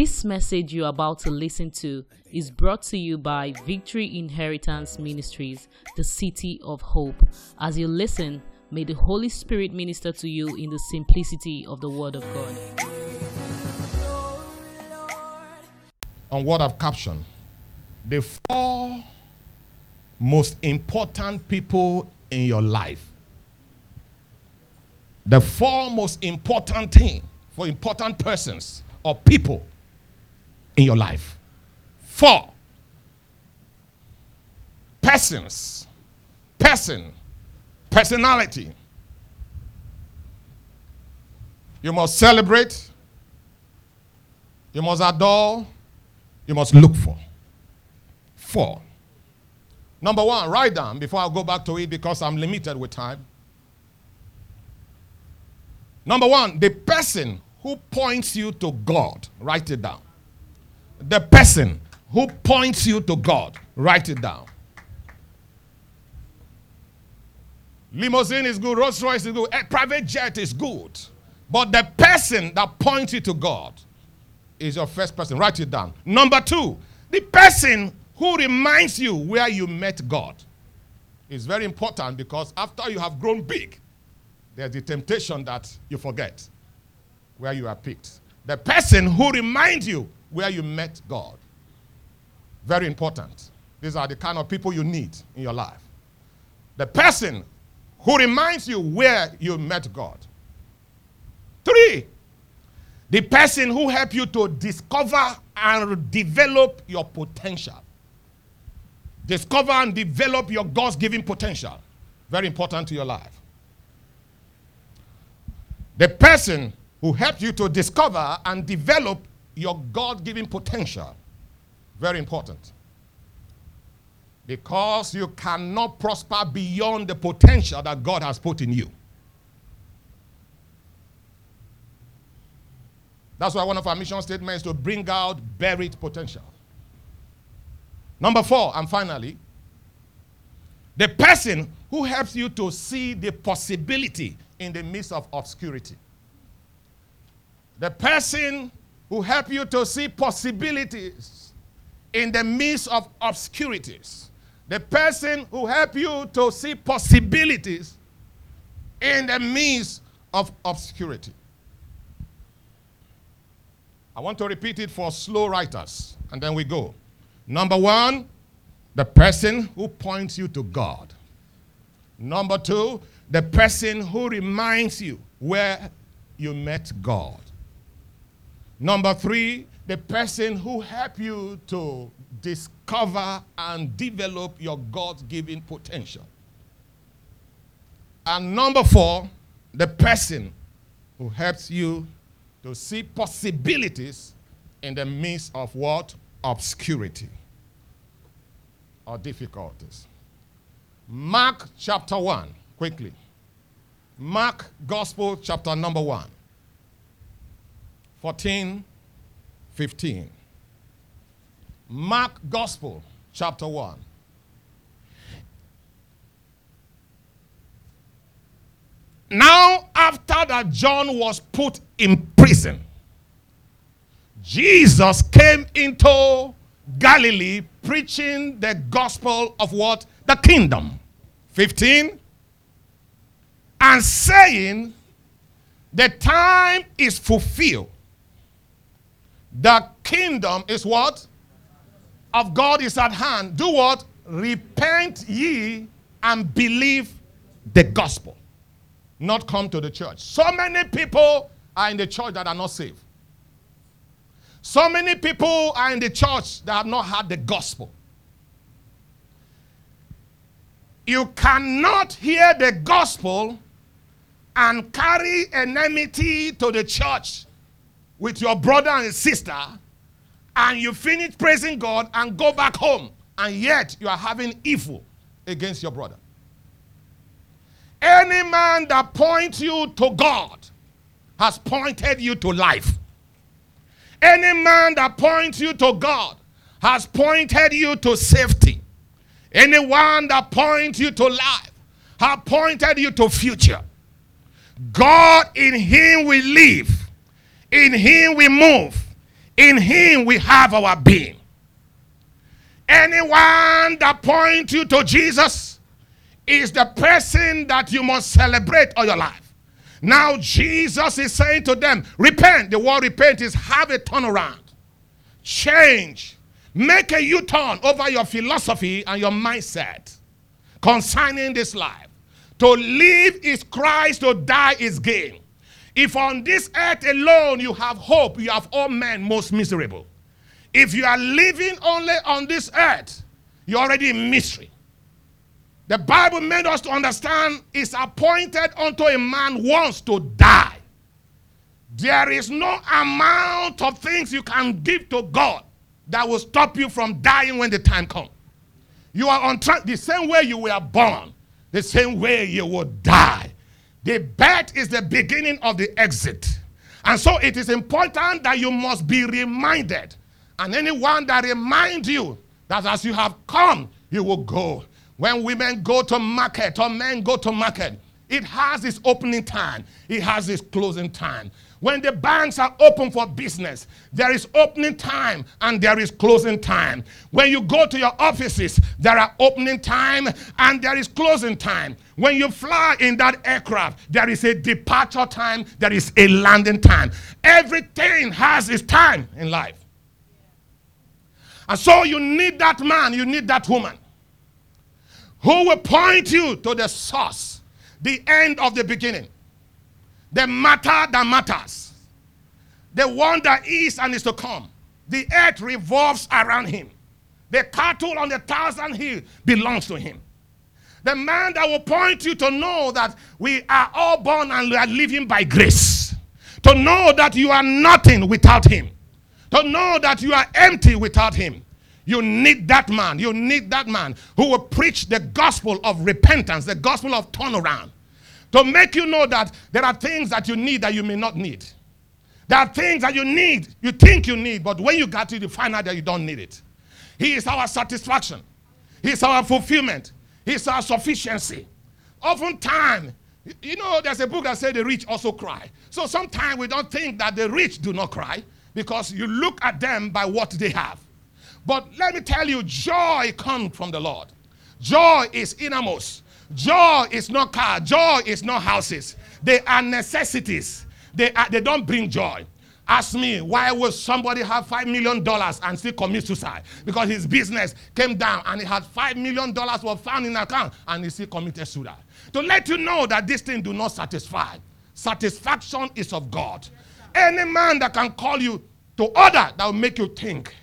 This message you're about to listen to is brought to you by Victory Inheritance Ministries, the City of Hope. As you listen, may the Holy Spirit minister to you in the simplicity of the Word of God. On what I've captioned, the four most important people in your life. The four most important thing for important persons or people in your life. Four persons, person, personality. You must celebrate, you must adore, you must look for. Four. Number one, write down before I go back to it because I'm limited with time. Number one, the person who points you to God. Write it down. The person who points you to God. Write it down. Limousine is good, Rolls Royce is good, eh, private jet is good. But the person that points you to God is your first person. Write it down. Number two, the person who reminds you where you met God is very important because after you have grown big, there's the temptation that you forget where you are picked. The person who reminds you where you met God. Very important. These are the kind of people you need in your life. The person who reminds you where you met God. Three, the person who helps you to discover and develop your potential. Discover and develop your God's given potential. Very important to your life. The person who helps you to discover and develop your God given potential. Very important. Because you cannot prosper beyond the potential that God has put in you. That's why one of our mission statements is to bring out buried potential. Number four, and finally, the person who helps you to see the possibility in the midst of obscurity. The person who help you to see possibilities in the midst of obscurities. The person who help you to see possibilities in the midst of obscurity. I want to repeat it for slow writers, and then we go. Number one, the person who points you to God. Number two, the person who reminds you where you met God. Number three, the person who helps you to discover and develop your God given potential. And number four, the person who helps you to see possibilities in the midst of what? Obscurity or difficulties. Mark chapter 1, quickly. Mark Gospel chapter number 1, 14, 15. Mark Gospel chapter 1. Now, after that John was put in prison, Jesus came into Galilee preaching the gospel of what? The kingdom. 15. And saying, the time is fulfilled. The kingdom is what? Of God is at hand. Do what? Repent ye and believe the gospel. Not come to the church. So many people are in the church that are not saved. So many people are in the church that have not had the gospel. You cannot hear the gospel and carry enmity to the church with your brother and sister, and you finish praising God and go back home, and yet you are having evil against your brother. Any man that points you to God has pointed you to life. Any man that points you to God has pointed you to safety. Anyone that points you to life has pointed you to future. God in him we live. In him we move. In him we have our being. Anyone that points you to Jesus is the person that you must celebrate all your life. Now, Jesus is saying to them, Repent. The word repent is have a turnaround, change, make a U turn over your philosophy and your mindset concerning this life. To live is Christ, to die is gain. If on this earth alone you have hope, you have all men most miserable. If you are living only on this earth, you're already in misery. The Bible made us to understand it's appointed unto a man once to die. There is no amount of things you can give to God that will stop you from dying when the time comes. You are on the same way you were born, the same way you will die. The birth is the beginning of the exit. And so it is important that you must be reminded. And anyone that reminds you that as you have come, you will go. When women go to market or men go to market, it has its opening time, it has its closing time. When the banks are open for business, there is opening time and there is closing time. When you go to your offices, there are opening time and there is closing time. When you fly in that aircraft, there is a departure time, there is a landing time. Everything has its time in life. And so you need that man, you need that woman who will point you to the source, the end of the beginning the matter that matters, the one that is and is to come. The earth revolves around him. The cattle on the thousand hill belongs to him. The man that will point you to know that we are all born and we are living by grace. To know that you are nothing without him. To know that you are empty without him. You need that man. You need that man who will preach the gospel of repentance, the gospel of turnaround to make you know that there are things that you need that you may not need. There are things that you need, you think you need, but when you got to it, you find out that you don't need it. He is our satisfaction, He is our fulfillment, He is our sufficiency. Oftentimes, you know, there's a book that says the rich also cry. So sometimes we don't think that the rich do not cry because you look at them by what they have. But let me tell you, joy comes from the Lord. Joy is innermost. Joy is not car. Joy is not houses. They are necessities. They, are, they don't bring joy. Ask me, why would somebody have $5 million and still commit suicide? Because his business came down and he had $5 million was found in account and he still committed suicide. To let you know that this thing do not satisfy. Satisfaction is of God. Any man that can call you to order that will make you think.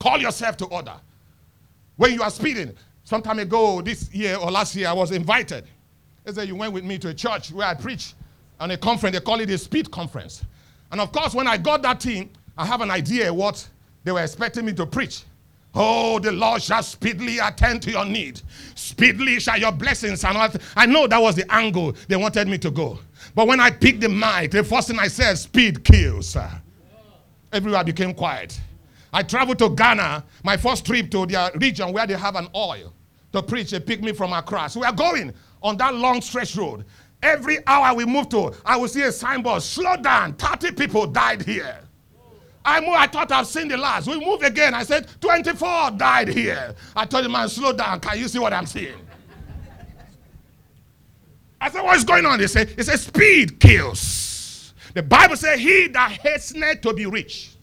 Call yourself to order. When you are speeding, some time ago, this year or last year, I was invited. They said, You went with me to a church where I preach on a conference. They call it a speed conference. And of course, when I got that thing, I have an idea what they were expecting me to preach. Oh, the Lord shall speedily attend to your need. Speedily shall your blessings and all. I know that was the angle they wanted me to go. But when I picked the mic, the first thing I said, speed kills. Everywhere became quiet. I traveled to Ghana, my first trip to their region where they have an oil to preach. They picked me from Accra. So we are going on that long stretch road. Every hour we move to, I will see a signboard, slow down, 30 people died here. I moved, I thought I've seen the last. We move again. I said, 24 died here. I told the man, slow down. Can you see what I'm seeing? I said, what's going on? They said, it says speed kills. The Bible says, he that hasteneth to be rich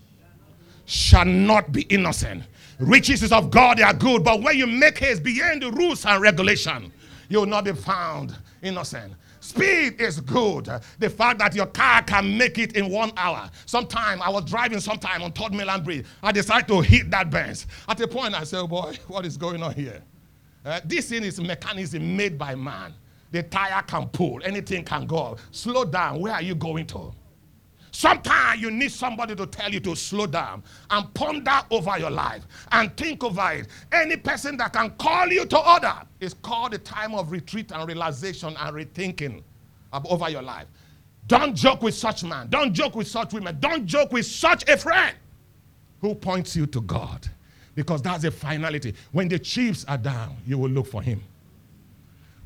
shall not be innocent. Riches is of God, they are good, but when you make haste beyond the rules and regulation, you will not be found innocent. Speed is good. The fact that your car can make it in one hour. Sometime I was driving sometime on Third Mainland Bridge. I decided to hit that Benz. At a point I said, oh boy, what is going on here? Uh, this thing is mechanism made by man. The tire can pull, anything can go. Slow down. Where are you going to? Sometimes you need somebody to tell you to slow down and ponder over your life and think over it. Any person that can call you to order is called a time of retreat and realization and rethinking over your life. Don't joke with such man. Don't joke with such women. Don't joke with such a friend who points you to God because that's a finality. When the chiefs are down, you will look for him.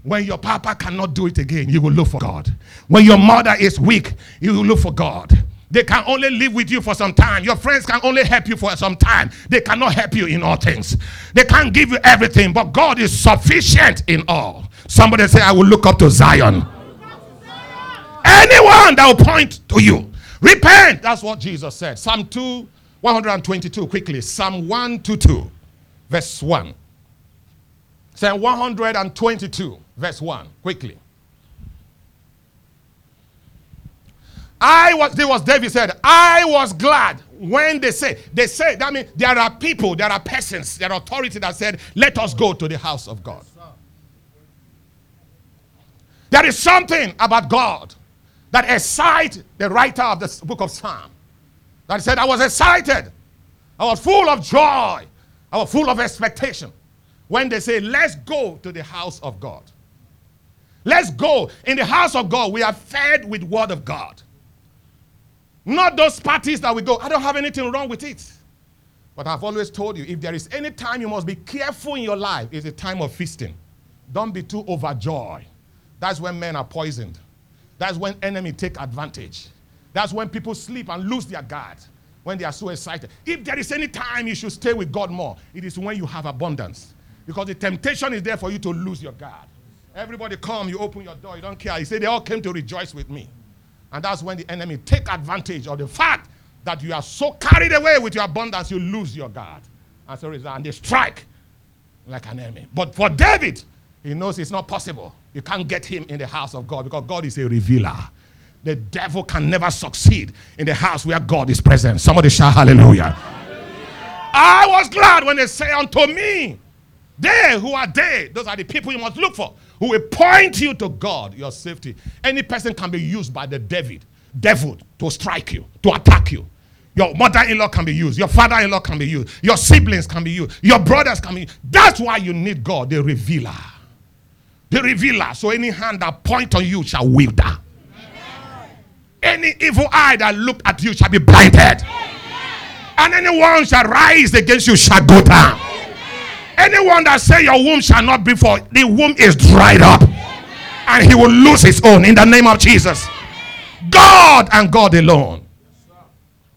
When your papa cannot do it again, you will look for God. When your mother is weak, you will look for God. They can only live with you for some time. Your friends can only help you for some time. They cannot help you in all things. They can't give you everything, but God is sufficient in all. Somebody say, I will look up to Zion. Anyone that will point to you, repent. That's what Jesus said. Psalm 2, 122, quickly. Psalm 122, verse 1. Psalm 122, verse 1, quickly. I was, there was David said, I was glad when they say, they say, that means there are people, there are persons, there are authority that said, let us go to the house of God. There is something about God that excited the writer of the book of Psalm. That said, I was excited. I was full of joy. I was full of expectation. When they say, let's go to the house of God. Let's go. In the house of God, we are fed with word of God. Not those parties that we go. I don't have anything wrong with it. But I've always told you if there is any time you must be careful in your life, it's a time of feasting. Don't be too overjoyed. That's when men are poisoned. That's when enemy take advantage. That's when people sleep and lose their guard when they are so excited. If there is any time you should stay with God more, it is when you have abundance. Because the temptation is there for you to lose your guard. Everybody come, you open your door, you don't care. You say they all came to rejoice with me. And that's when the enemy take advantage of the fact that you are so carried away with your abundance, you lose your guard. And so and they strike like an enemy. But for David, he knows it's not possible. You can't get him in the house of God because God is a revealer. The devil can never succeed in the house where God is present. Somebody shout hallelujah. hallelujah. I was glad when they say unto me, they who are they, those are the people you must look for who will point you to God, your safety. Any person can be used by the devil, devil to strike you, to attack you. Your mother-in-law can be used. Your father-in-law can be used. Your siblings can be used. Your brothers can be used. That's why you need God, the revealer. The revealer. So any hand that point on you shall wither. Any evil eye that look at you shall be blinded. And anyone shall rise against you shall go down. Anyone that say your womb shall not be for the womb is dried up. And he will lose his own in the name of Jesus. God and God alone.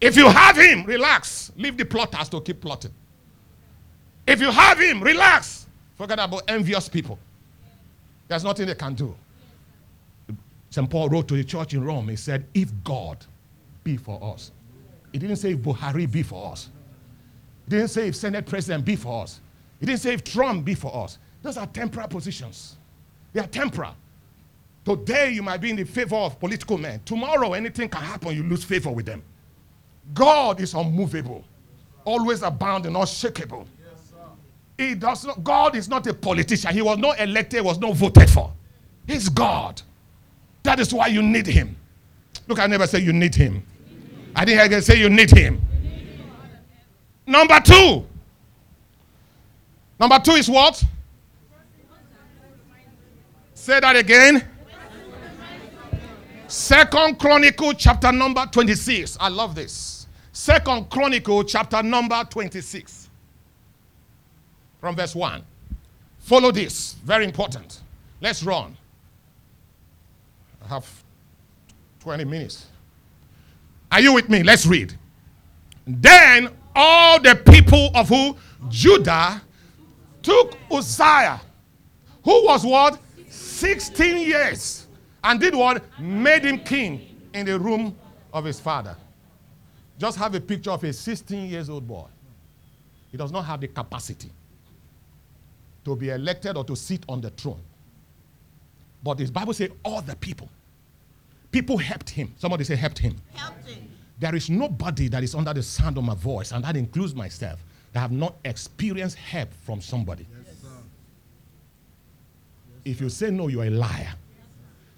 If you have him, relax. Leave the plotters to keep plotting. If you have him, relax. Forget about envious people. There's nothing they can do. St. Paul wrote to the church in Rome, he said, If God be for us. He didn't say if Buhari be for us. He didn't say if Senate President be for us. He didn't say if Trump be for us. Those are temporal positions. They are temporal. Today you might be in the favor of political men. Tomorrow anything can happen, you lose favor with them. God is unmovable, always abounding, unshakable. he does not, God is not a politician. He was not elected, was not voted for. He's God. That is why you need him. Look, I never say you need him. I didn't hear say you need him. Number two, Number two is what? Say that again. Second Chronicle chapter number 26. I love this. Second Chronicle chapter number 26. From verse 1. Follow this. Very important. Let's run. I have 20 minutes. Are you with me? Let's read. Then all the people of who? Judah took Uzziah, who was what? 16 years, and did what? Made him king in the room of his father. Just have a picture of a 16 years old boy. He does not have the capacity to be elected or to sit on the throne. But the Bible says all the people. People helped him. Somebody say helped him. Helped him. There is nobody that is under the sound of my voice, and that includes myself, that have not experienced help from somebody. Yes, if you say no, you're a liar.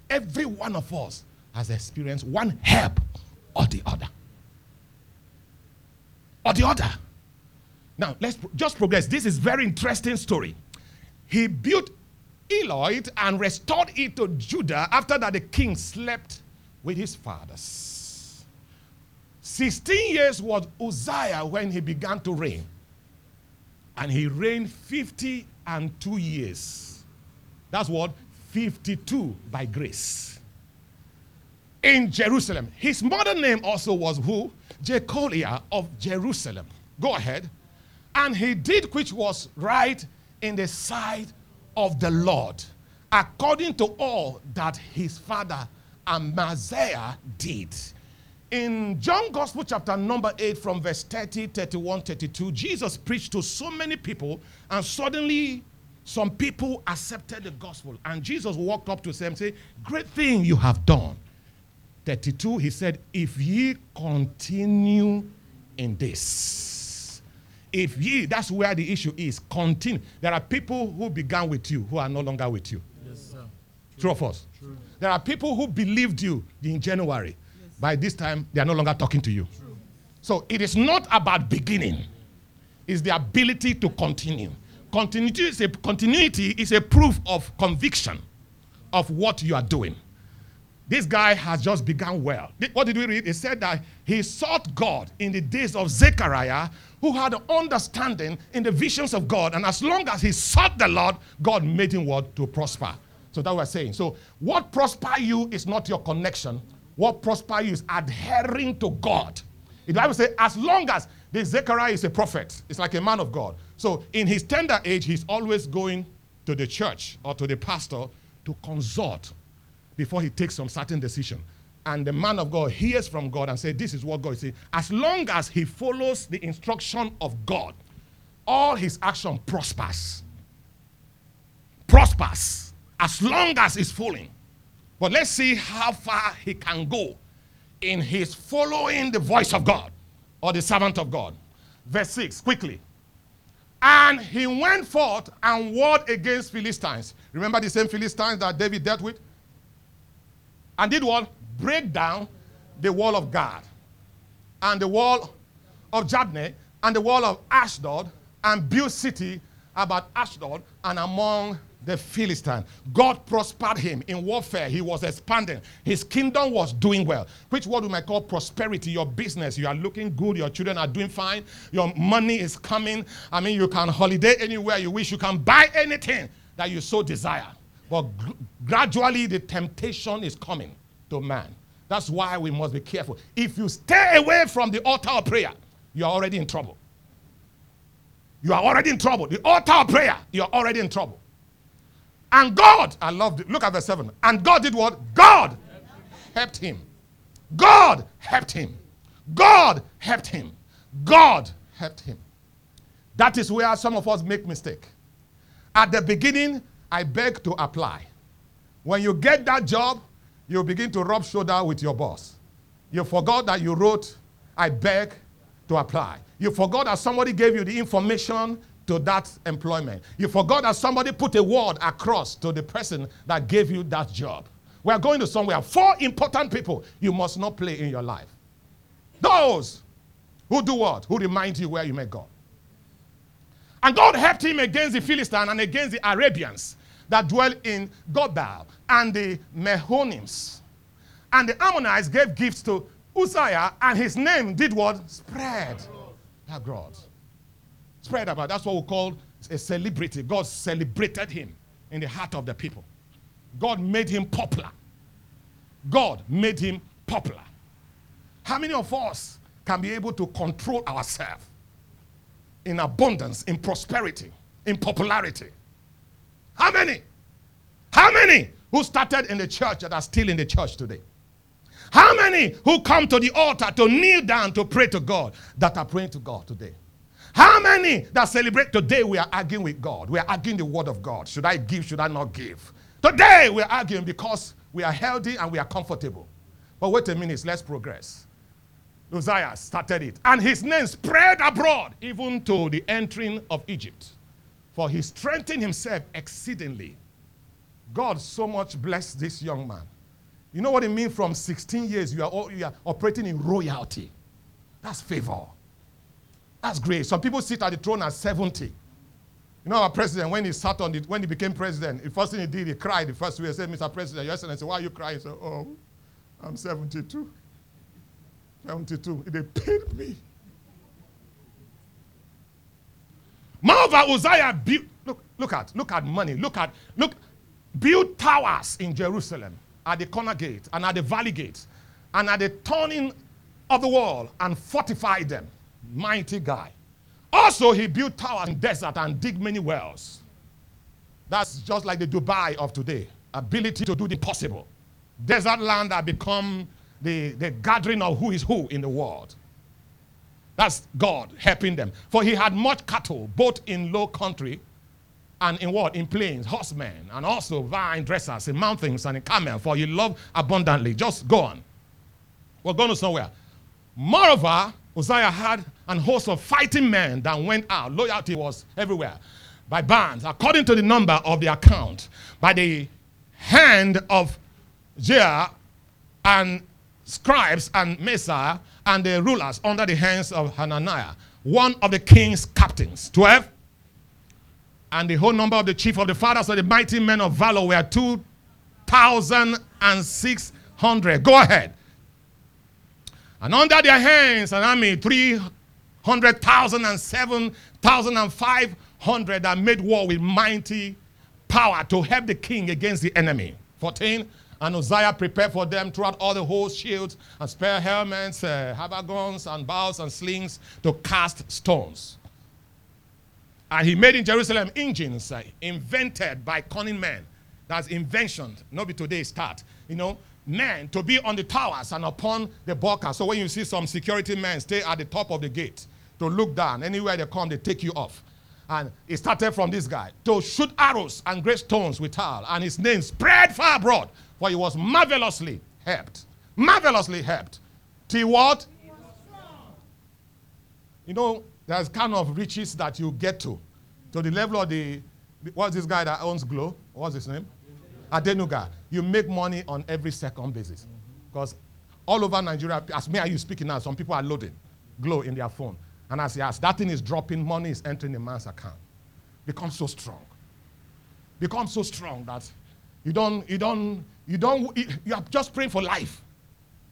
Every one of us has experienced one help or the other. Or the other. Now, let's just progress. This is very interesting story. He built Eloth and restored it to Judah after that the king slept with his fathers. 16 years was Uzziah when he began to reign. And he reigned 50 and two years. That's what? 52 by grace. in Jerusalem. His mother name also was who? Jecoliah of Jerusalem. Go ahead. And he did which was right in the sight of the Lord, according to all that his father Amaziah did. In John Gospel, chapter number 8, from verse 30, 31, 32, Jesus preached to so many people, and suddenly some people accepted the gospel. And Jesus walked up to them and said, Great thing you have done. 32, he said, If ye continue in this, if ye, that's where the issue is, continue. There are people who began with you who are no longer with you. Yes, sir. True of us. True. There are people who believed you in January. By this time, they are no longer talking to you. So it is not about beginning, it's the ability to continue. Continuity is a, continuity is a proof of conviction of what you are doing. This guy has just begun well. What did we read? It said that he sought God in the days of Zechariah, who had understanding in the visions of God. And as long as he sought the Lord, God made him what? To prosper. So that we're saying. So what prosper you is not your connection. What prosper you is adhering to God. The Bible says, as long as the Zechariah is a prophet, it's like a man of God. So in his tender age, he's always going to the church or to the pastor to consult before he takes some certain decision. And the man of God hears from God and says, This is what God is saying. As long as he follows the instruction of God, all his action prospers. Prospers. As long as he's following. But let's see how far he can go in his following the voice of God or the servant of God. Verse 6, quickly. And he went forth and warred against Philistines. Remember the same Philistines that David dealt with? and did what? Break down the wall of God and the wall of Jabneh and the wall of Ashdod and build city about Ashdod and among the Philistine. God prospered him in warfare. He was expanding. His kingdom was doing well, which what we might call prosperity. Your business, you are looking good. Your children are doing fine. Your money is coming. I mean, you can holiday anywhere you wish. You can buy anything that you so desire. But gradually, the temptation is coming to man. That's why we must be careful. If you stay away from the altar of prayer, you are already in trouble. You are already in trouble. The altar of prayer, you are already in trouble. And God, I love it. Look at verse 7. And God did what? God helped him. God helped him. God helped him. God helped him. That is where some of us make mistake. At the beginning, I beg to apply. When you get that job, you begin to rub shoulder with your boss. You forgot that you wrote, I beg to apply. You forgot that somebody gave you the information to that employment. You forgot that somebody put a word across to the person that gave you that job. We are going to somewhere. Four important people you must not play in your life. Those who do what? Who remind you where you may go. And God helped him against the Philistines and against the Arabians that dwell in Gobal and the Mehunims. And the Ammonites gave gifts to Uzziah, and his name did what? Spread abroad. Spread abroad. That's what we call a celebrity. God celebrated him in the heart of the people. God made him popular. God made him popular. How many of us can be able to control ourselves in abundance, in prosperity, in popularity? How many? How many who started in the church that are still in the church today? How many who come to the altar to kneel down to pray to God that are praying to God today? How many that celebrate today we are arguing with God? We are arguing the word of God. Should I give? Should I not give? Today we are arguing because we are healthy and we are comfortable. But wait a minute, let's progress. Uzziah started it, and his name spread abroad, even to the entering of Egypt. For he strengthened himself exceedingly. God so much blessed this young man. You know what it means from 16 years you are, you are operating in royalty. That's favor. That's great. Some people sit at the throne at 70. You know, our president, when he sat on it, when he became president, the first thing he did, he cried the first week. He said, Mr. President, Your Excellency, why are you crying? He said, Oh, I'm 72. 72. They paid me. Moreover, Uzziah built, look, look at, look at money, look at, look, built towers in Jerusalem at the corner gate and at the valley gate and at the turning of the wall and fortified them. Mighty guy. Also, he built towers in desert and dig many wells. That's just like the Dubai of today. Ability to do the possible. Desert land that become the, the gathering of who is who in the world. That's God helping them. For he had much cattle, both in low country and in what? In plains, horsemen, and also vine dressers in mountains and in camel, for he loved abundantly. Just go on. We're going to somewhere. Moreover, Uzziah had an host of fighting men that went out. Loyalty was everywhere. By bands, according to the number of the account, by the hand of Jeah and scribes and Maaseiah and the rulers under the hands of Hananiah, one of the king's captains. 12. And the whole number of the chief of the fathers of the mighty men of valor were 2,600. Go ahead. And under their hands, an army 300,000 and 7,500 that made war with mighty power to help the king against the enemy. 14. And Uzziah prepared for them throughout all the whole shields and spare helmets, uh, habergeons, and bows and slings to cast stones. And he made in Jerusalem engines uh, invented by cunning men. That's invention, not be today start. You know, men to be on the towers and upon the bulkers. So when you see some security men stay at the top of the gate to look down, anywhere they come, they take you off. And it started from this guy to shoot arrows and great stones with tar, and his name spread far abroad for he was marvelously helped. Marvelously helped. Till what? You know, there's kind of riches that you get to. To the level of the, what's this guy that owns Glo? What's his name? Adenuga. You make money on every second basis. Because all over Nigeria, as me are you speaking now, some people are loading Glo in their phone. And as he asks, that thing is dropping, money is entering a man's account. Become so strong. Become so strong that you don't, you don't, you don't, you are just praying for life.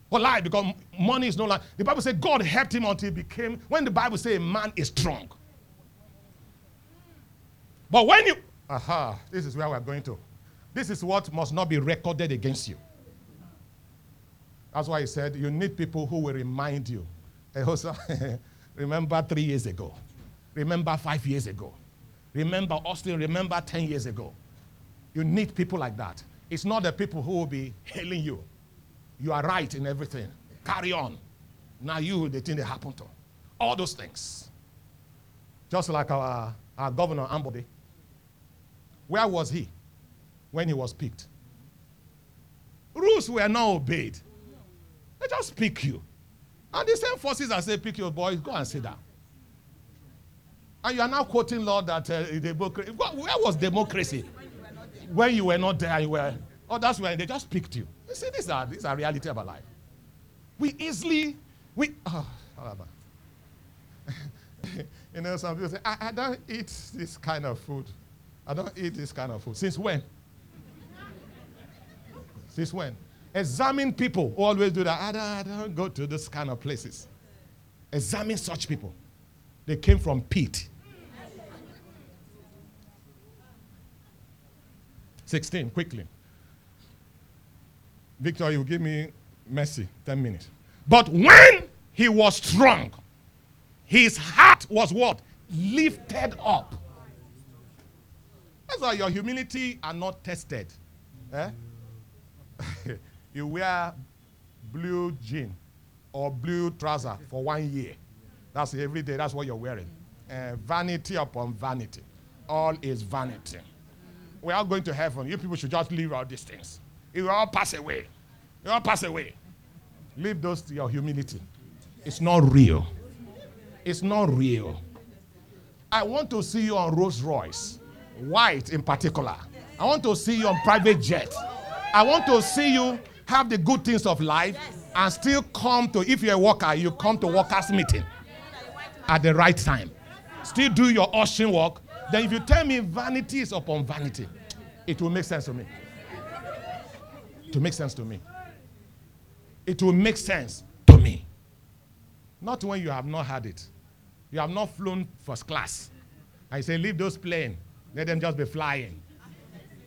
For life, because money is no life. The Bible says God helped him until he became, when the Bible says a man is strong. But when you, aha, this is where we're going to. This is what must not be recorded against you. That's why he said you need people who will remind you. Also, remember three years ago. Remember five years ago. Remember Austin, remember 10 years ago. You need people like that. It's not the people who will be hailing you. You are right in everything. Carry on. Now you, the thing that happened to. All those things. Just like our, our governor, Ambode. Where was he when he was picked? Rules were not obeyed. They just pick you. And the same forces that say, pick your boys, go and sit down. And you are now quoting law that uh, democracy. Where was democracy? when you were not there, you were, oh, that's where they just picked you. You see, these are, these are reality of our life. We easily, we, oh, you know, some people say, I, I don't eat this kind of food. I don't eat this kind of food. Since when? Since when? Examine people who always do that. I don't, I don't go to this kind of places. Examine such people. They came from pit. 16, quickly. Victor, you give me mercy, 10 minutes. But when he was strong, his heart was what? Lifted up. That's why your humility are not tested. Eh? you wear blue jean or blue trouser for one year. That's every day. That's what you're wearing. Uh, vanity upon vanity. All is vanity we are going to heaven. You people should just leave all these things. It will all pass away. It will all pass away. Leave those to your humility. It's not real. It's not real. I want to see you on Rolls Royce, white in particular. I want to see you on private jet. I want to see you have the good things of life and still come to, if you're a worker, you come to workers' meeting at the right time. Still do your ocean work then if you tell me vanity is upon vanity, it will make sense to me. To make sense to me. It will make sense to me. Not when you have not had it. You have not flown first class. I say, leave those planes. Let them just be flying.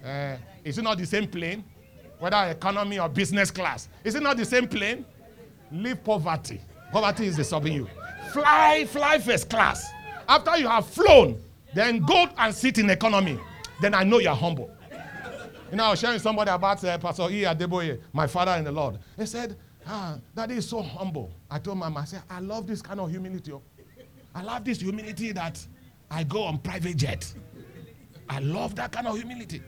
Uh, is it not the same plane? Whether economy or business class. Is it not the same plane? Leave poverty. Poverty is the disturbing you. Fly, fly first class. After you have flown, then go and sit in economy. Then I know you're humble. You know, I was sharing somebody about uh, Pastor E. Adeboye, my father in the Lord. He said, ah, that is so humble. I told him, I said, I love this kind of humility. Oh. I love this humility that I go on private jet. I love that kind of humility.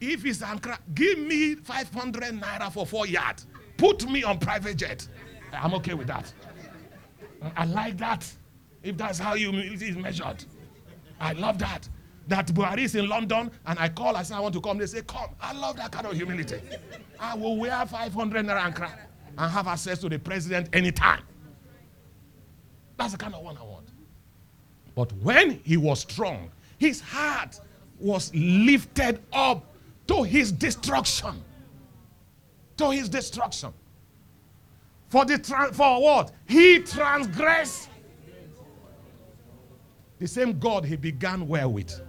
If it's Ankara, give me 500 naira for four yards. Put me on private jet. I'm okay with that. I like that. If that's how humility is measured. I love that. That Buhari is in London and I call, I say, I want to come. They say, Come. I love that kind of humility. I will wear 500 naira Ankara and have access to the president anytime. That's the kind of one I want. But when he was strong, his heart was lifted up to his destruction. To his destruction. For the for what? He transgressed the same God he began well with.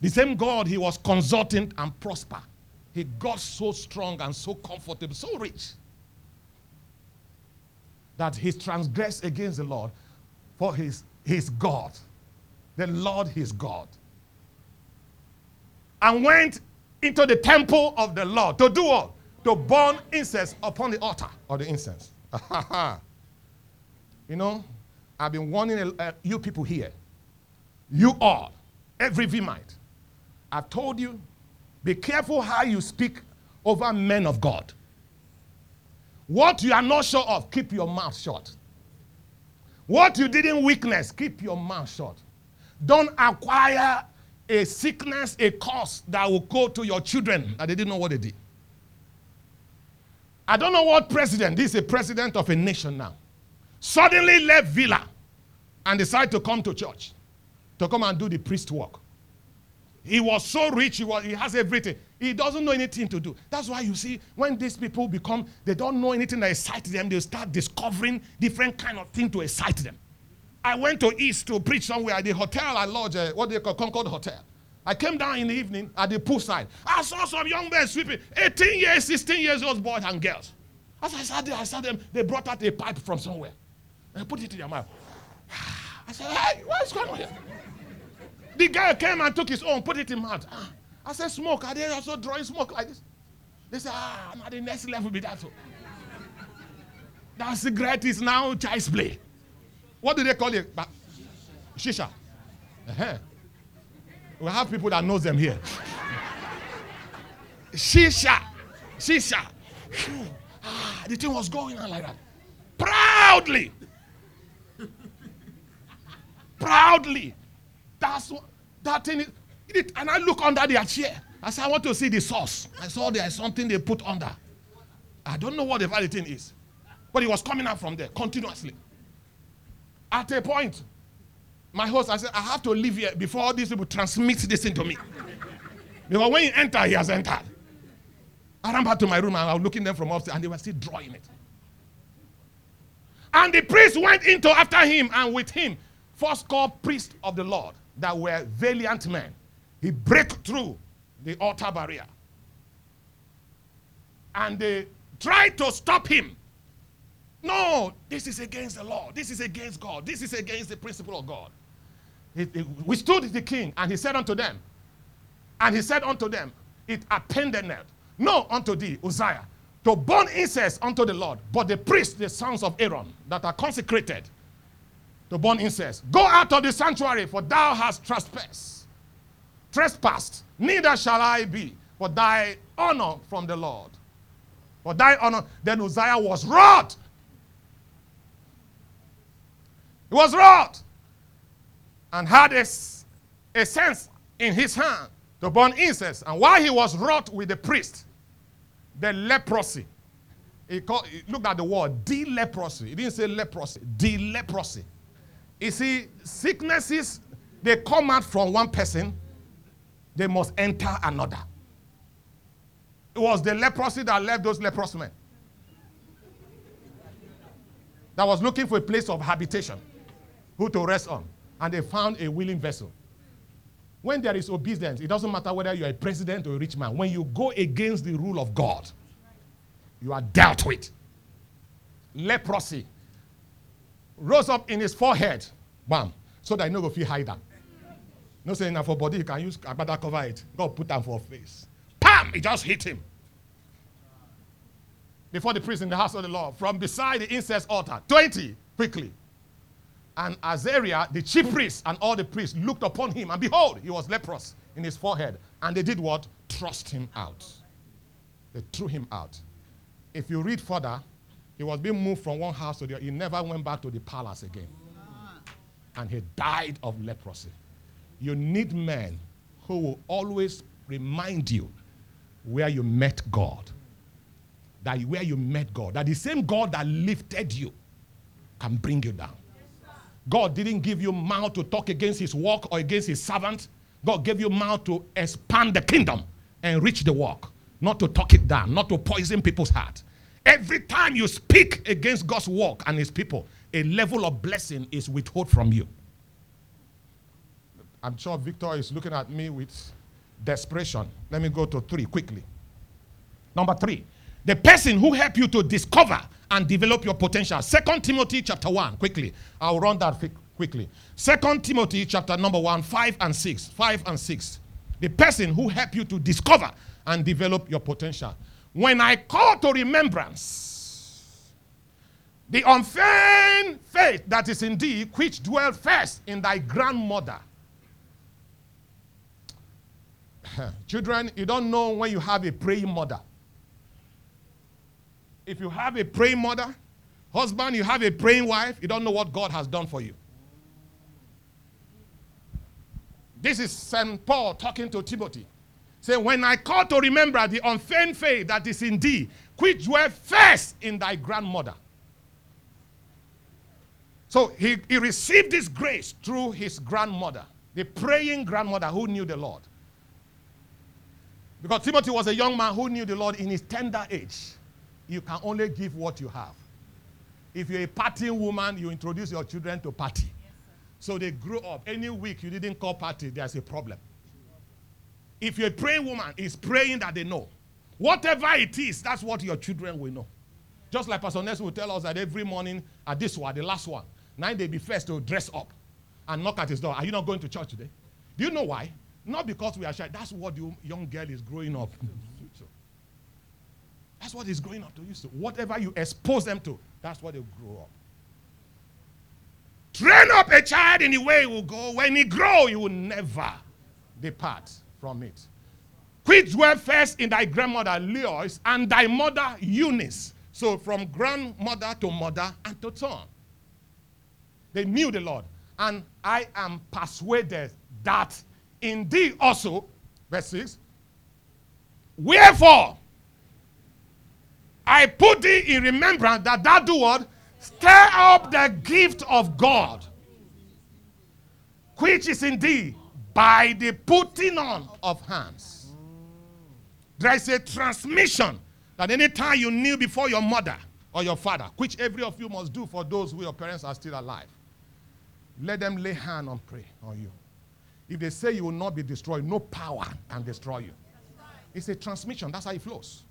The same God he was consulting and prosper. He got so strong and so comfortable, so rich that he transgressed against the Lord for his, his God. The Lord his God. And went into the temple of the Lord to do what? To burn incense upon the altar or the incense. you know, I've been warning uh, you people here, you all, every Vimite. I've told you, be careful how you speak over men of God. What you are not sure of, keep your mouth shut. What you didn't witness, keep your mouth shut. Don't acquire a sickness, a curse that will go to your children that they didn't know what they did. I don't know what president, this is a president of a nation now, suddenly left Villa and decided to come to church to come and do the priest work. He was so rich, he, was, he has everything. He doesn't know anything to do. That's why you see, when these people become, they don't know anything that excites them, they start discovering different kind of thing to excite them. I went to East to preach somewhere at the hotel I lodged, uh, what they call Concord Hotel. I came down in the evening at the poolside. I saw some young men sweeping, 18 years, 16 years old boys and girls. As I sat there, I saw them, they brought out a pipe from somewhere and put it in their mouth. I said, hey, what's going on here? The guy came and took his own, put it in mouth. Ah, I said, smoke. Are they also drawing smoke like this? They said, ah, now the next level be that. That cigarette is now child's play. What do they call it? Shisha. Uh-huh. We have people that knows them here. Shisha. Shisha. Ah, the thing was going on like that. Proudly. Proudly. That's what that thing is. It, and I look under their chair. I said, I want to see the source. I saw there is something they put under. I don't know what the valid thing is. But it was coming out from there continuously. At a point, my host, I said, I have to leave here before all these people transmit this into me. because when you enter, he has entered. I ran back to my room and I was looking them from upstairs and they were still drawing it. And the priest went into after him and with him, first called priests of the Lord that were valiant men. He break through the altar barrier. And they tried to stop him. No, this is against the law. This is against God. This is against the principle of God. He withstood the king, and he said unto them, and he said unto them, It appended no unto thee, Uzziah, to burn incense unto the Lord, but the priests, the sons of Aaron, that are consecrated, to burn incense. Go out of the sanctuary, for thou hast trespassed. Trespassed, neither shall I be, for thy honor from the Lord. For thy honor. Then Uzziah was wrought. He was wrought and had a, a sense in his hand to burn incense. And while he was wrought with the priest, the leprosy, he, called, he looked at the word, de leprosy. He didn't say leprosy, de leprosy you see, sicknesses, they come out from one person, they must enter another. It was the leprosy that left those leprous men. That was looking for a place of habitation, who to rest on. And they found a willing vessel. When there is obedience, it doesn't matter whether you're a president or a rich man. When you go against the rule of God, you are dealt with. leprosy rose up in his forehead. Bam. So that he no go feel hide am. No saying that for body, you can use agbada cover it. God put them for face. Pam! It just hit him. Before the priest in the house of the Lord, from beside the incense altar. 20, quickly. And Azariah, the chief priest, and all the priests looked upon him, and behold, he was leprous in his forehead. And they did what? Thrust him out. They threw him out. If you read further, he was being moved from one house to the other. He never went back to the palace again. And he died of leprosy. You need men who will always remind you where you met God. That where you met God, that the same God that lifted you can bring you down. God didn't give you mouth to talk against his work or against his servant. God gave you mouth to expand the kingdom and reach the work, not to talk it down, not to poison people's heart. Every time you speak against God's work and his people, a level of blessing is withheld from you. I'm sure Victor is looking at me with desperation. Let me go to three quickly. Number three, the person who helped you to discover and develop your potential. Second Timothy chapter 1, quickly. I'll run that quickly. Second Timothy chapter number 1, 5 and 6. 5 and 6. The person who helped you to discover and develop your potential. When I call to remembrance the unfeigned faith that is in thee, which dwelt first in thy grandmother. Children, you don't know when you have a praying mother. If you have a praying mother, husband, you have a praying wife, you don't know what God has done for you. This is St. Paul talking to Timothy. Say, when I call to remember the unfeigned faith that is in thee, which were first in thy grandmother. So he, he received this grace through his grandmother, the praying grandmother who knew the Lord. Because Timothy was a young man who knew the Lord in his tender age you can only give what you have. If you're a partying woman, you introduce your children to party. Yes, so they grow up. Any week you didn't call party, there's a problem. If you're a praying woman, it's praying that they know. Whatever it is, that's what your children will know. Just like Pastor Ness will tell us that every morning at this one, the last one, nine they be first to dress up and knock at his door. Are you not going to church today? Do you know why? Not because we are shy. That's what the young girl is growing up. That's what is growing up to you. So whatever you expose them to, that's what they grow up. Train up a child in the way he will go. When he grow, he will never depart from it. Which were first in thy grandmother Lois and thy mother Eunice. So from grandmother to mother and to son. They knew the Lord. And I am persuaded that in thee also, verse 6, wherefore I put thee in remembrance that thou do what? Stir up the gift of God, which is in thee by the putting on of hands. There is a transmission that anytime you kneel before your mother or your father, which every of you must do for those who your parents are still alive, let them lay hand on pray on you. If they say you will not be destroyed, no power can destroy you. It's a transmission. That's how it flows.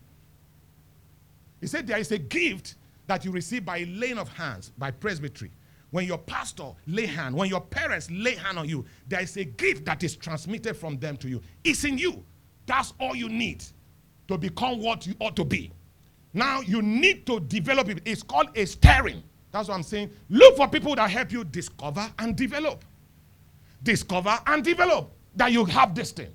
He said there is a gift that you receive by laying of hands, by presbytery. When your pastor lay hand, when your parents lay hand on you, there is a gift that is transmitted from them to you. It's in you. That's all you need to become what you ought to be. Now you need to develop it. It's called a stirring. That's what I'm saying. Look for people that help you discover and develop. Discover and develop that you have this thing.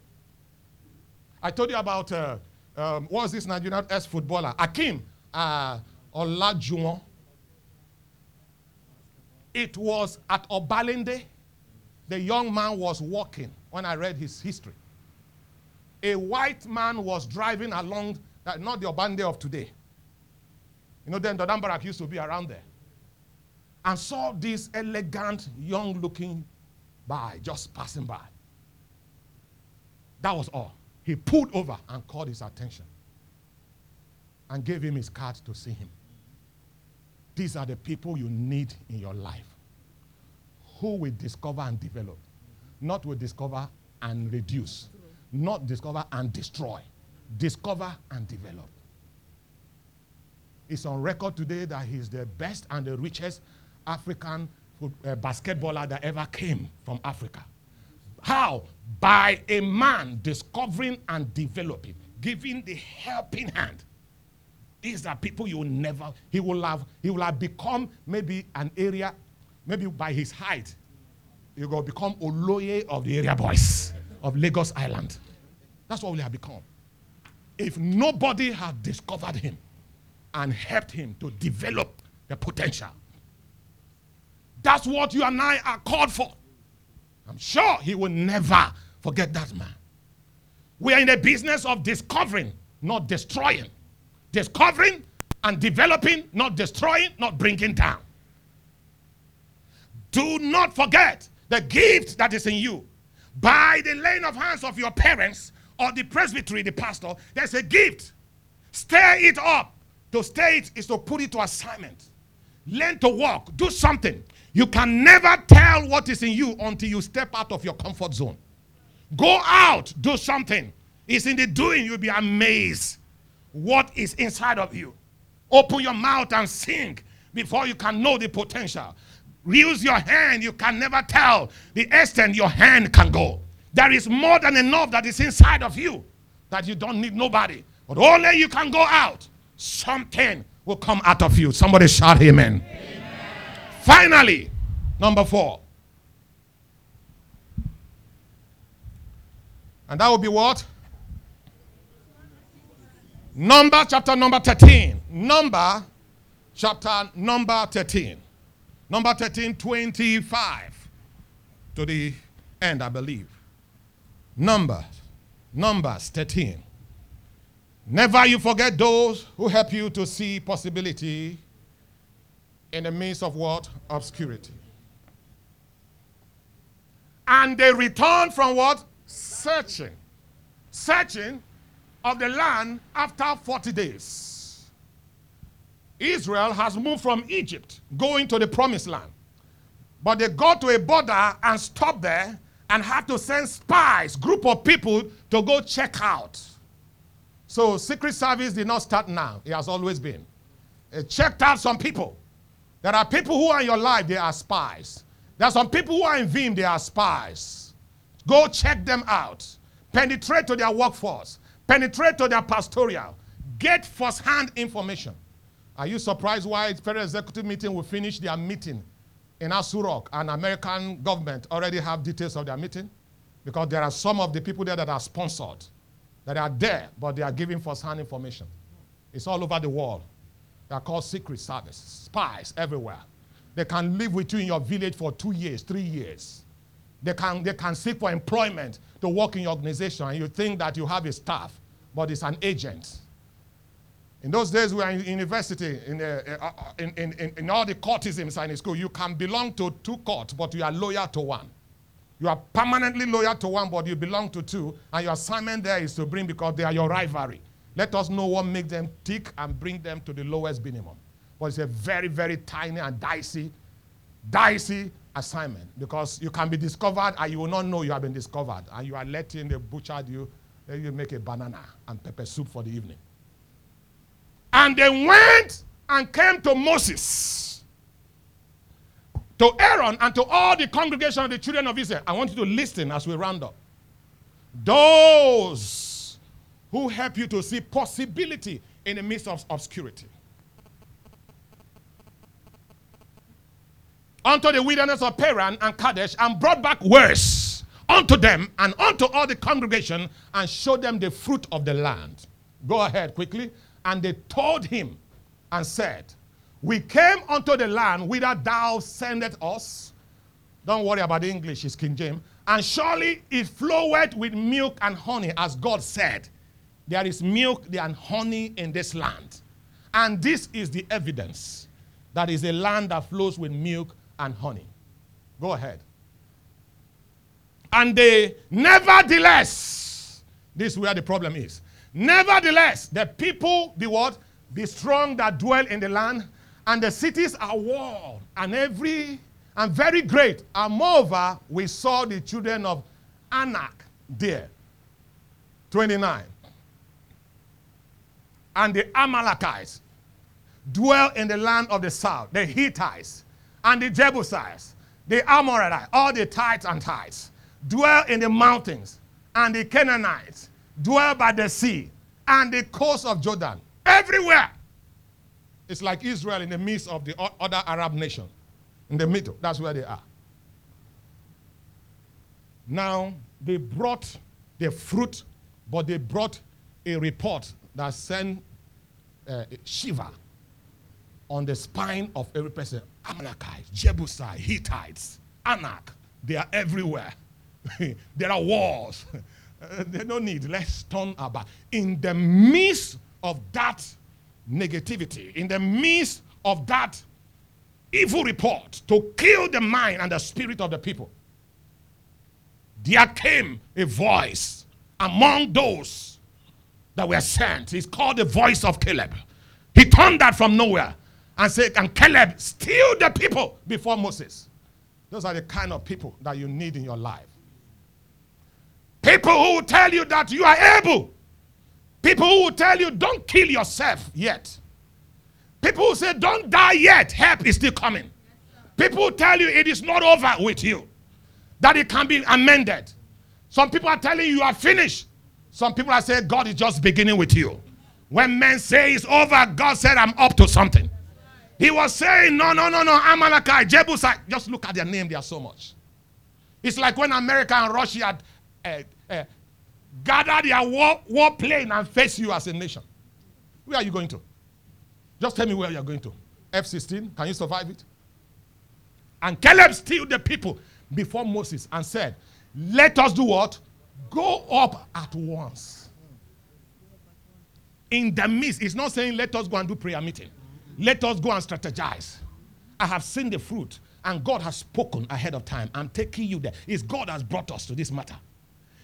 I told you about uh, um, what was this Nigerian ex footballer? Akim uh, Olajuwon. It was at Obalende. The young man was walking when I read his history. A white man was driving along, uh, not the Obalende of today. You know, then the Barak used to be around there. And saw this elegant, young looking guy just passing by. That was all. He pulled over and called his attention and gave him his card to see him. These are the people you need in your life who will discover and develop, not will discover and reduce, not discover and destroy, discover and develop. It's on record today that he's the best and the richest African uh, basketballer that ever came from Africa. How? By a man discovering and developing, giving the helping hand. These are people you will never, he will have, he will have become maybe an area, maybe by his height, he will become Oloye of the area boys of Lagos Island. That's what we have become. If nobody had discovered him and helped him to develop the potential, that's what you and I are called for. I'm sure he will never forget that man. We are in the business of discovering, not destroying. Discovering and developing, not destroying, not bringing down. Do not forget the gift that is in you. By the laying of hands of your parents or the presbytery, the pastor, there's a gift. Stir it up. To stir it is to put it to assignment. Learn to walk. Do something. You can never tell what is in you until you step out of your comfort zone. Go out, do something. It's in the doing you'll be amazed what is inside of you. Open your mouth and sing before you can know the potential. Use your hand, you can never tell the extent your hand can go. There is more than enough that is inside of you that you don't need nobody. But only you can go out. Something will come out of you. Somebody shout amen. amen. Finally, number four. And that will be what? Number chapter number 13. Number chapter number 13. Number 13, 25 to the end, I believe. Numbers. Numbers 13. Never you forget those who help you to see possibility in the midst of what? Obscurity. And they return from what? Searching. Searching of the land after 40 days. Israel has moved from Egypt going to the promised land. But they got to a border and stopped there and had to send spies, group of people to go check out. So Secret Service did not start now. It has always been. It checked out some people there are people who are in your life, they are spies. There are some people who are in Vim, they are spies. Go check them out. Penetrate to their workforce. Penetrate to their pastoral. Get first-hand information. Are you surprised why Federal Executive Meeting will finish their meeting in Aso Rock and American government already have details of their meeting? Because there are some of the people there that are sponsored, that are there, but they are giving first-hand information. It's all over the world. They are called secret service, spies everywhere. They can live with you in your village for two years, three years. They can, they can seek for employment to work in your organization, and you think that you have a staff, but it's an agent. In those days, we were in university, in, uh, uh, in, in, in, all the cultisms in school, you can belong to two courts, but you are loyal to one. You are permanently loyal to one, but you belong to two, and your assignment there is to bring because they are your rivalry. Let us know what makes them tick and bring them to the lowest minimum. But it's a very, very tiny and dicey, dicey assignment because you can be discovered and you will not know you have been discovered. And you are letting the butcher you, then you make a banana and pepper soup for the evening. And they went and came to Moses, to Aaron, and to all the congregation of the children of Israel. I want you to listen as we round up. Those who help you to see possibility in the midst of obscurity. Unto the wilderness of Paran and Kadesh, and brought back words unto them and unto all the congregation, and showed them the fruit of the land. Go ahead quickly. And they told him and said, We came unto the land whither thou sendest us. Don't worry about the English, it's King James. And surely it floweth with milk and honey, as God said. There is milk and honey in this land. And this is the evidence that is a land that flows with milk and honey. Go ahead. And they, nevertheless, this is where the problem is. Nevertheless, the people be what? Be strong that dwell in the land, and the cities are walled, and every and very great. And moreover, we saw the children of Anak there. 29 and the Amalekites. dwell in the land of the south, the Hittites and the Jebusites, the Amorites, all the tithes and tithes, dwell in the mountains, and the Canaanites dwell by the sea and the coast of Jordan. Everywhere. It's like Israel in the midst of the other Arab nation. In the middle. That's where they are. Now, they brought the fruit, but they brought a report that sent uh, Shiva on the spine of every person. Amalekites, Jebusites, Hittites, Anak, they are everywhere. there are wars. they don't need. Let's turn about. In the midst of that negativity, in the midst of that evil report to kill the mind and the spirit of the people, there came a voice among those that were sent. It's called the voice of Caleb. He turned that from nowhere and said, and Caleb steal the people before Moses. Those are the kind of people that you need in your life. People who will tell you that you are able. People who will tell you don't kill yourself yet. People who say don't die yet. Help is still coming. People who tell you it is not over with you. That it can be amended. Some people are telling you you are finished. Some people are saying God is just beginning with you. When men say it's over, God said I'm up to something. He was saying, no, no, no, no, Amalekite, Jebusite. Just look at their name, they are so much. It's like when America and Russia uh, uh, gather their war, war plane and face you as a nation. Where are you going to? Just tell me where you're going to. F 16, can you survive it? And Caleb steal the people before Moses and said, Let us do what? Go up at once. In the midst, it's not saying let us go and do prayer meeting. Let us go and strategize. I have seen the fruit, and God has spoken ahead of time. I'm taking you there. It's God has brought us to this matter.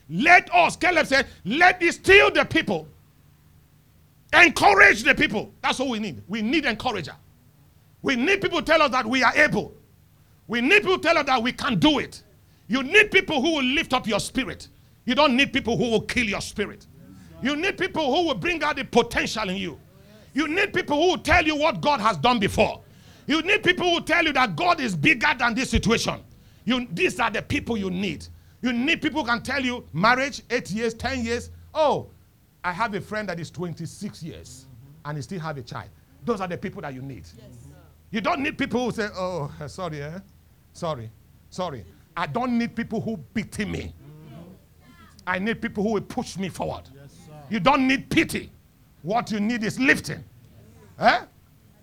Let us, Caleb said, let me steal the people. Encourage the people. That's what we need. We need encourager. We need people tell us that we are able. We need people tell us that we can do it. You need people who will lift up your spirit. You don't need people who will kill your spirit. You need people who will bring out the potential in you. You need people who will tell you what God has done before. You need people who will tell you that God is bigger than this situation. You, these are the people you need. You need people who can tell you marriage, eight years, 10 years. Oh, I have a friend that is 26 years and he still have a child. Those are the people that you need. Yes, you don't need people who say, oh, sorry, eh? Sorry, sorry. I don't need people who pity me. I need people who will push me forward. Yes, you don't need pity. What you need is lifting. Eh?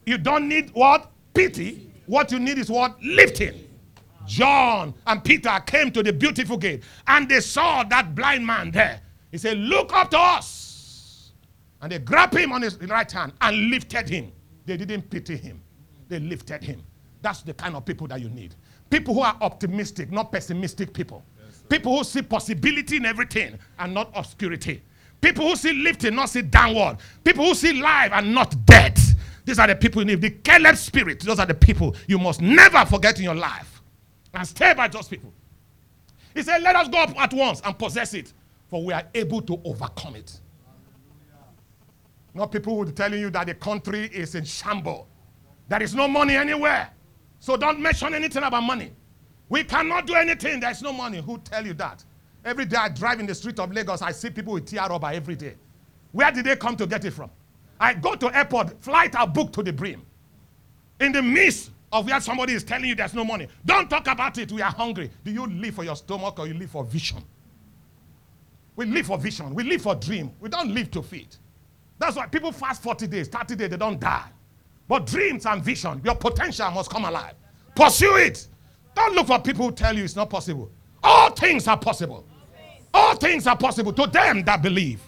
You don't need what? Pity. What you need is what? Lifting. John and Peter came to the beautiful gate and they saw that blind man there. He said, Look up to us. And they grabbed him on his right hand and lifted him. They didn't pity him, they lifted him. That's the kind of people that you need. People who are optimistic, not pessimistic people. Yes, people who see possibility in everything and not obscurity. People who see lifting, not see downward. People who see life and not dead. These are the people you need. The Caleb spirit, those are the people you must never forget in your life. And stay by those people. He said, Let us go up at once and possess it, for we are able to overcome it. Not people who are telling you that the country is in shambles. There is no money anywhere. So don't mention anything about money. We cannot do anything. There's no money. Who tell you that? Every day I drive in the street of Lagos, I see people with tear rubber every day. Where did they come to get it from? I go to airport, flight are booked to the brim. In the midst of where somebody is telling you there's no money. Don't talk about it. We are hungry. Do you live for your stomach or you live for vision? We live for vision. We live for dream. We don't live to feed. That's why people fast 40 days, 30 days, they don't die. But dreams and vision, your potential must come alive. Pursue it. Don't look for people who tell you it's not possible. All things are possible. All things are possible to them that believe.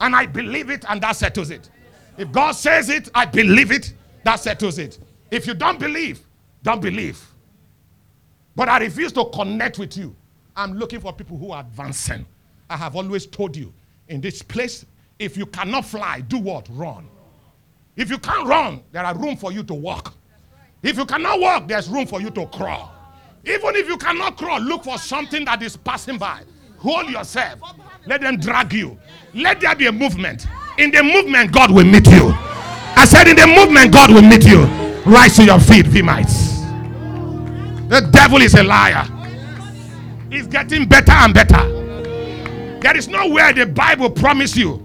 And I believe it, and that settles it. If God says it, I believe it, that settles it. If you don't believe, don't believe. But I refuse to connect with you. I'm looking for people who are advancing. I have always told you in this place, if you cannot fly, do what? Run. If you can't run, there are room for you to walk. If you cannot walk, there's room for you to crawl. Even if you cannot crawl, look for something that is passing by. Hold yourself. Let them drag you. Let there be a movement. In the movement, God will meet you. I said, in the movement, God will meet you. Rise to your feet, Vimites. The devil is a liar. He's getting better and better. There is nowhere the Bible promise you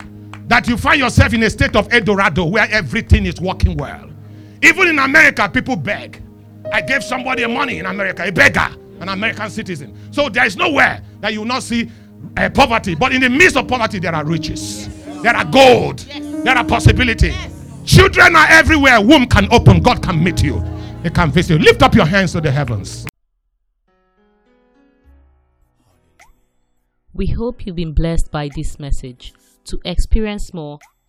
that you find yourself in a state of Eldorado where everything is working well. Even in America, people beg. I gave somebody money in America, a beggar, an American citizen. So there is nowhere that you will not see uh, poverty. But in the midst of poverty, there are riches, there are gold, there are possibility. Children are everywhere. Womb can open. God can meet you. He can visit you. Lift up your hands to the heavens. We hope you've been blessed by this message. To experience more,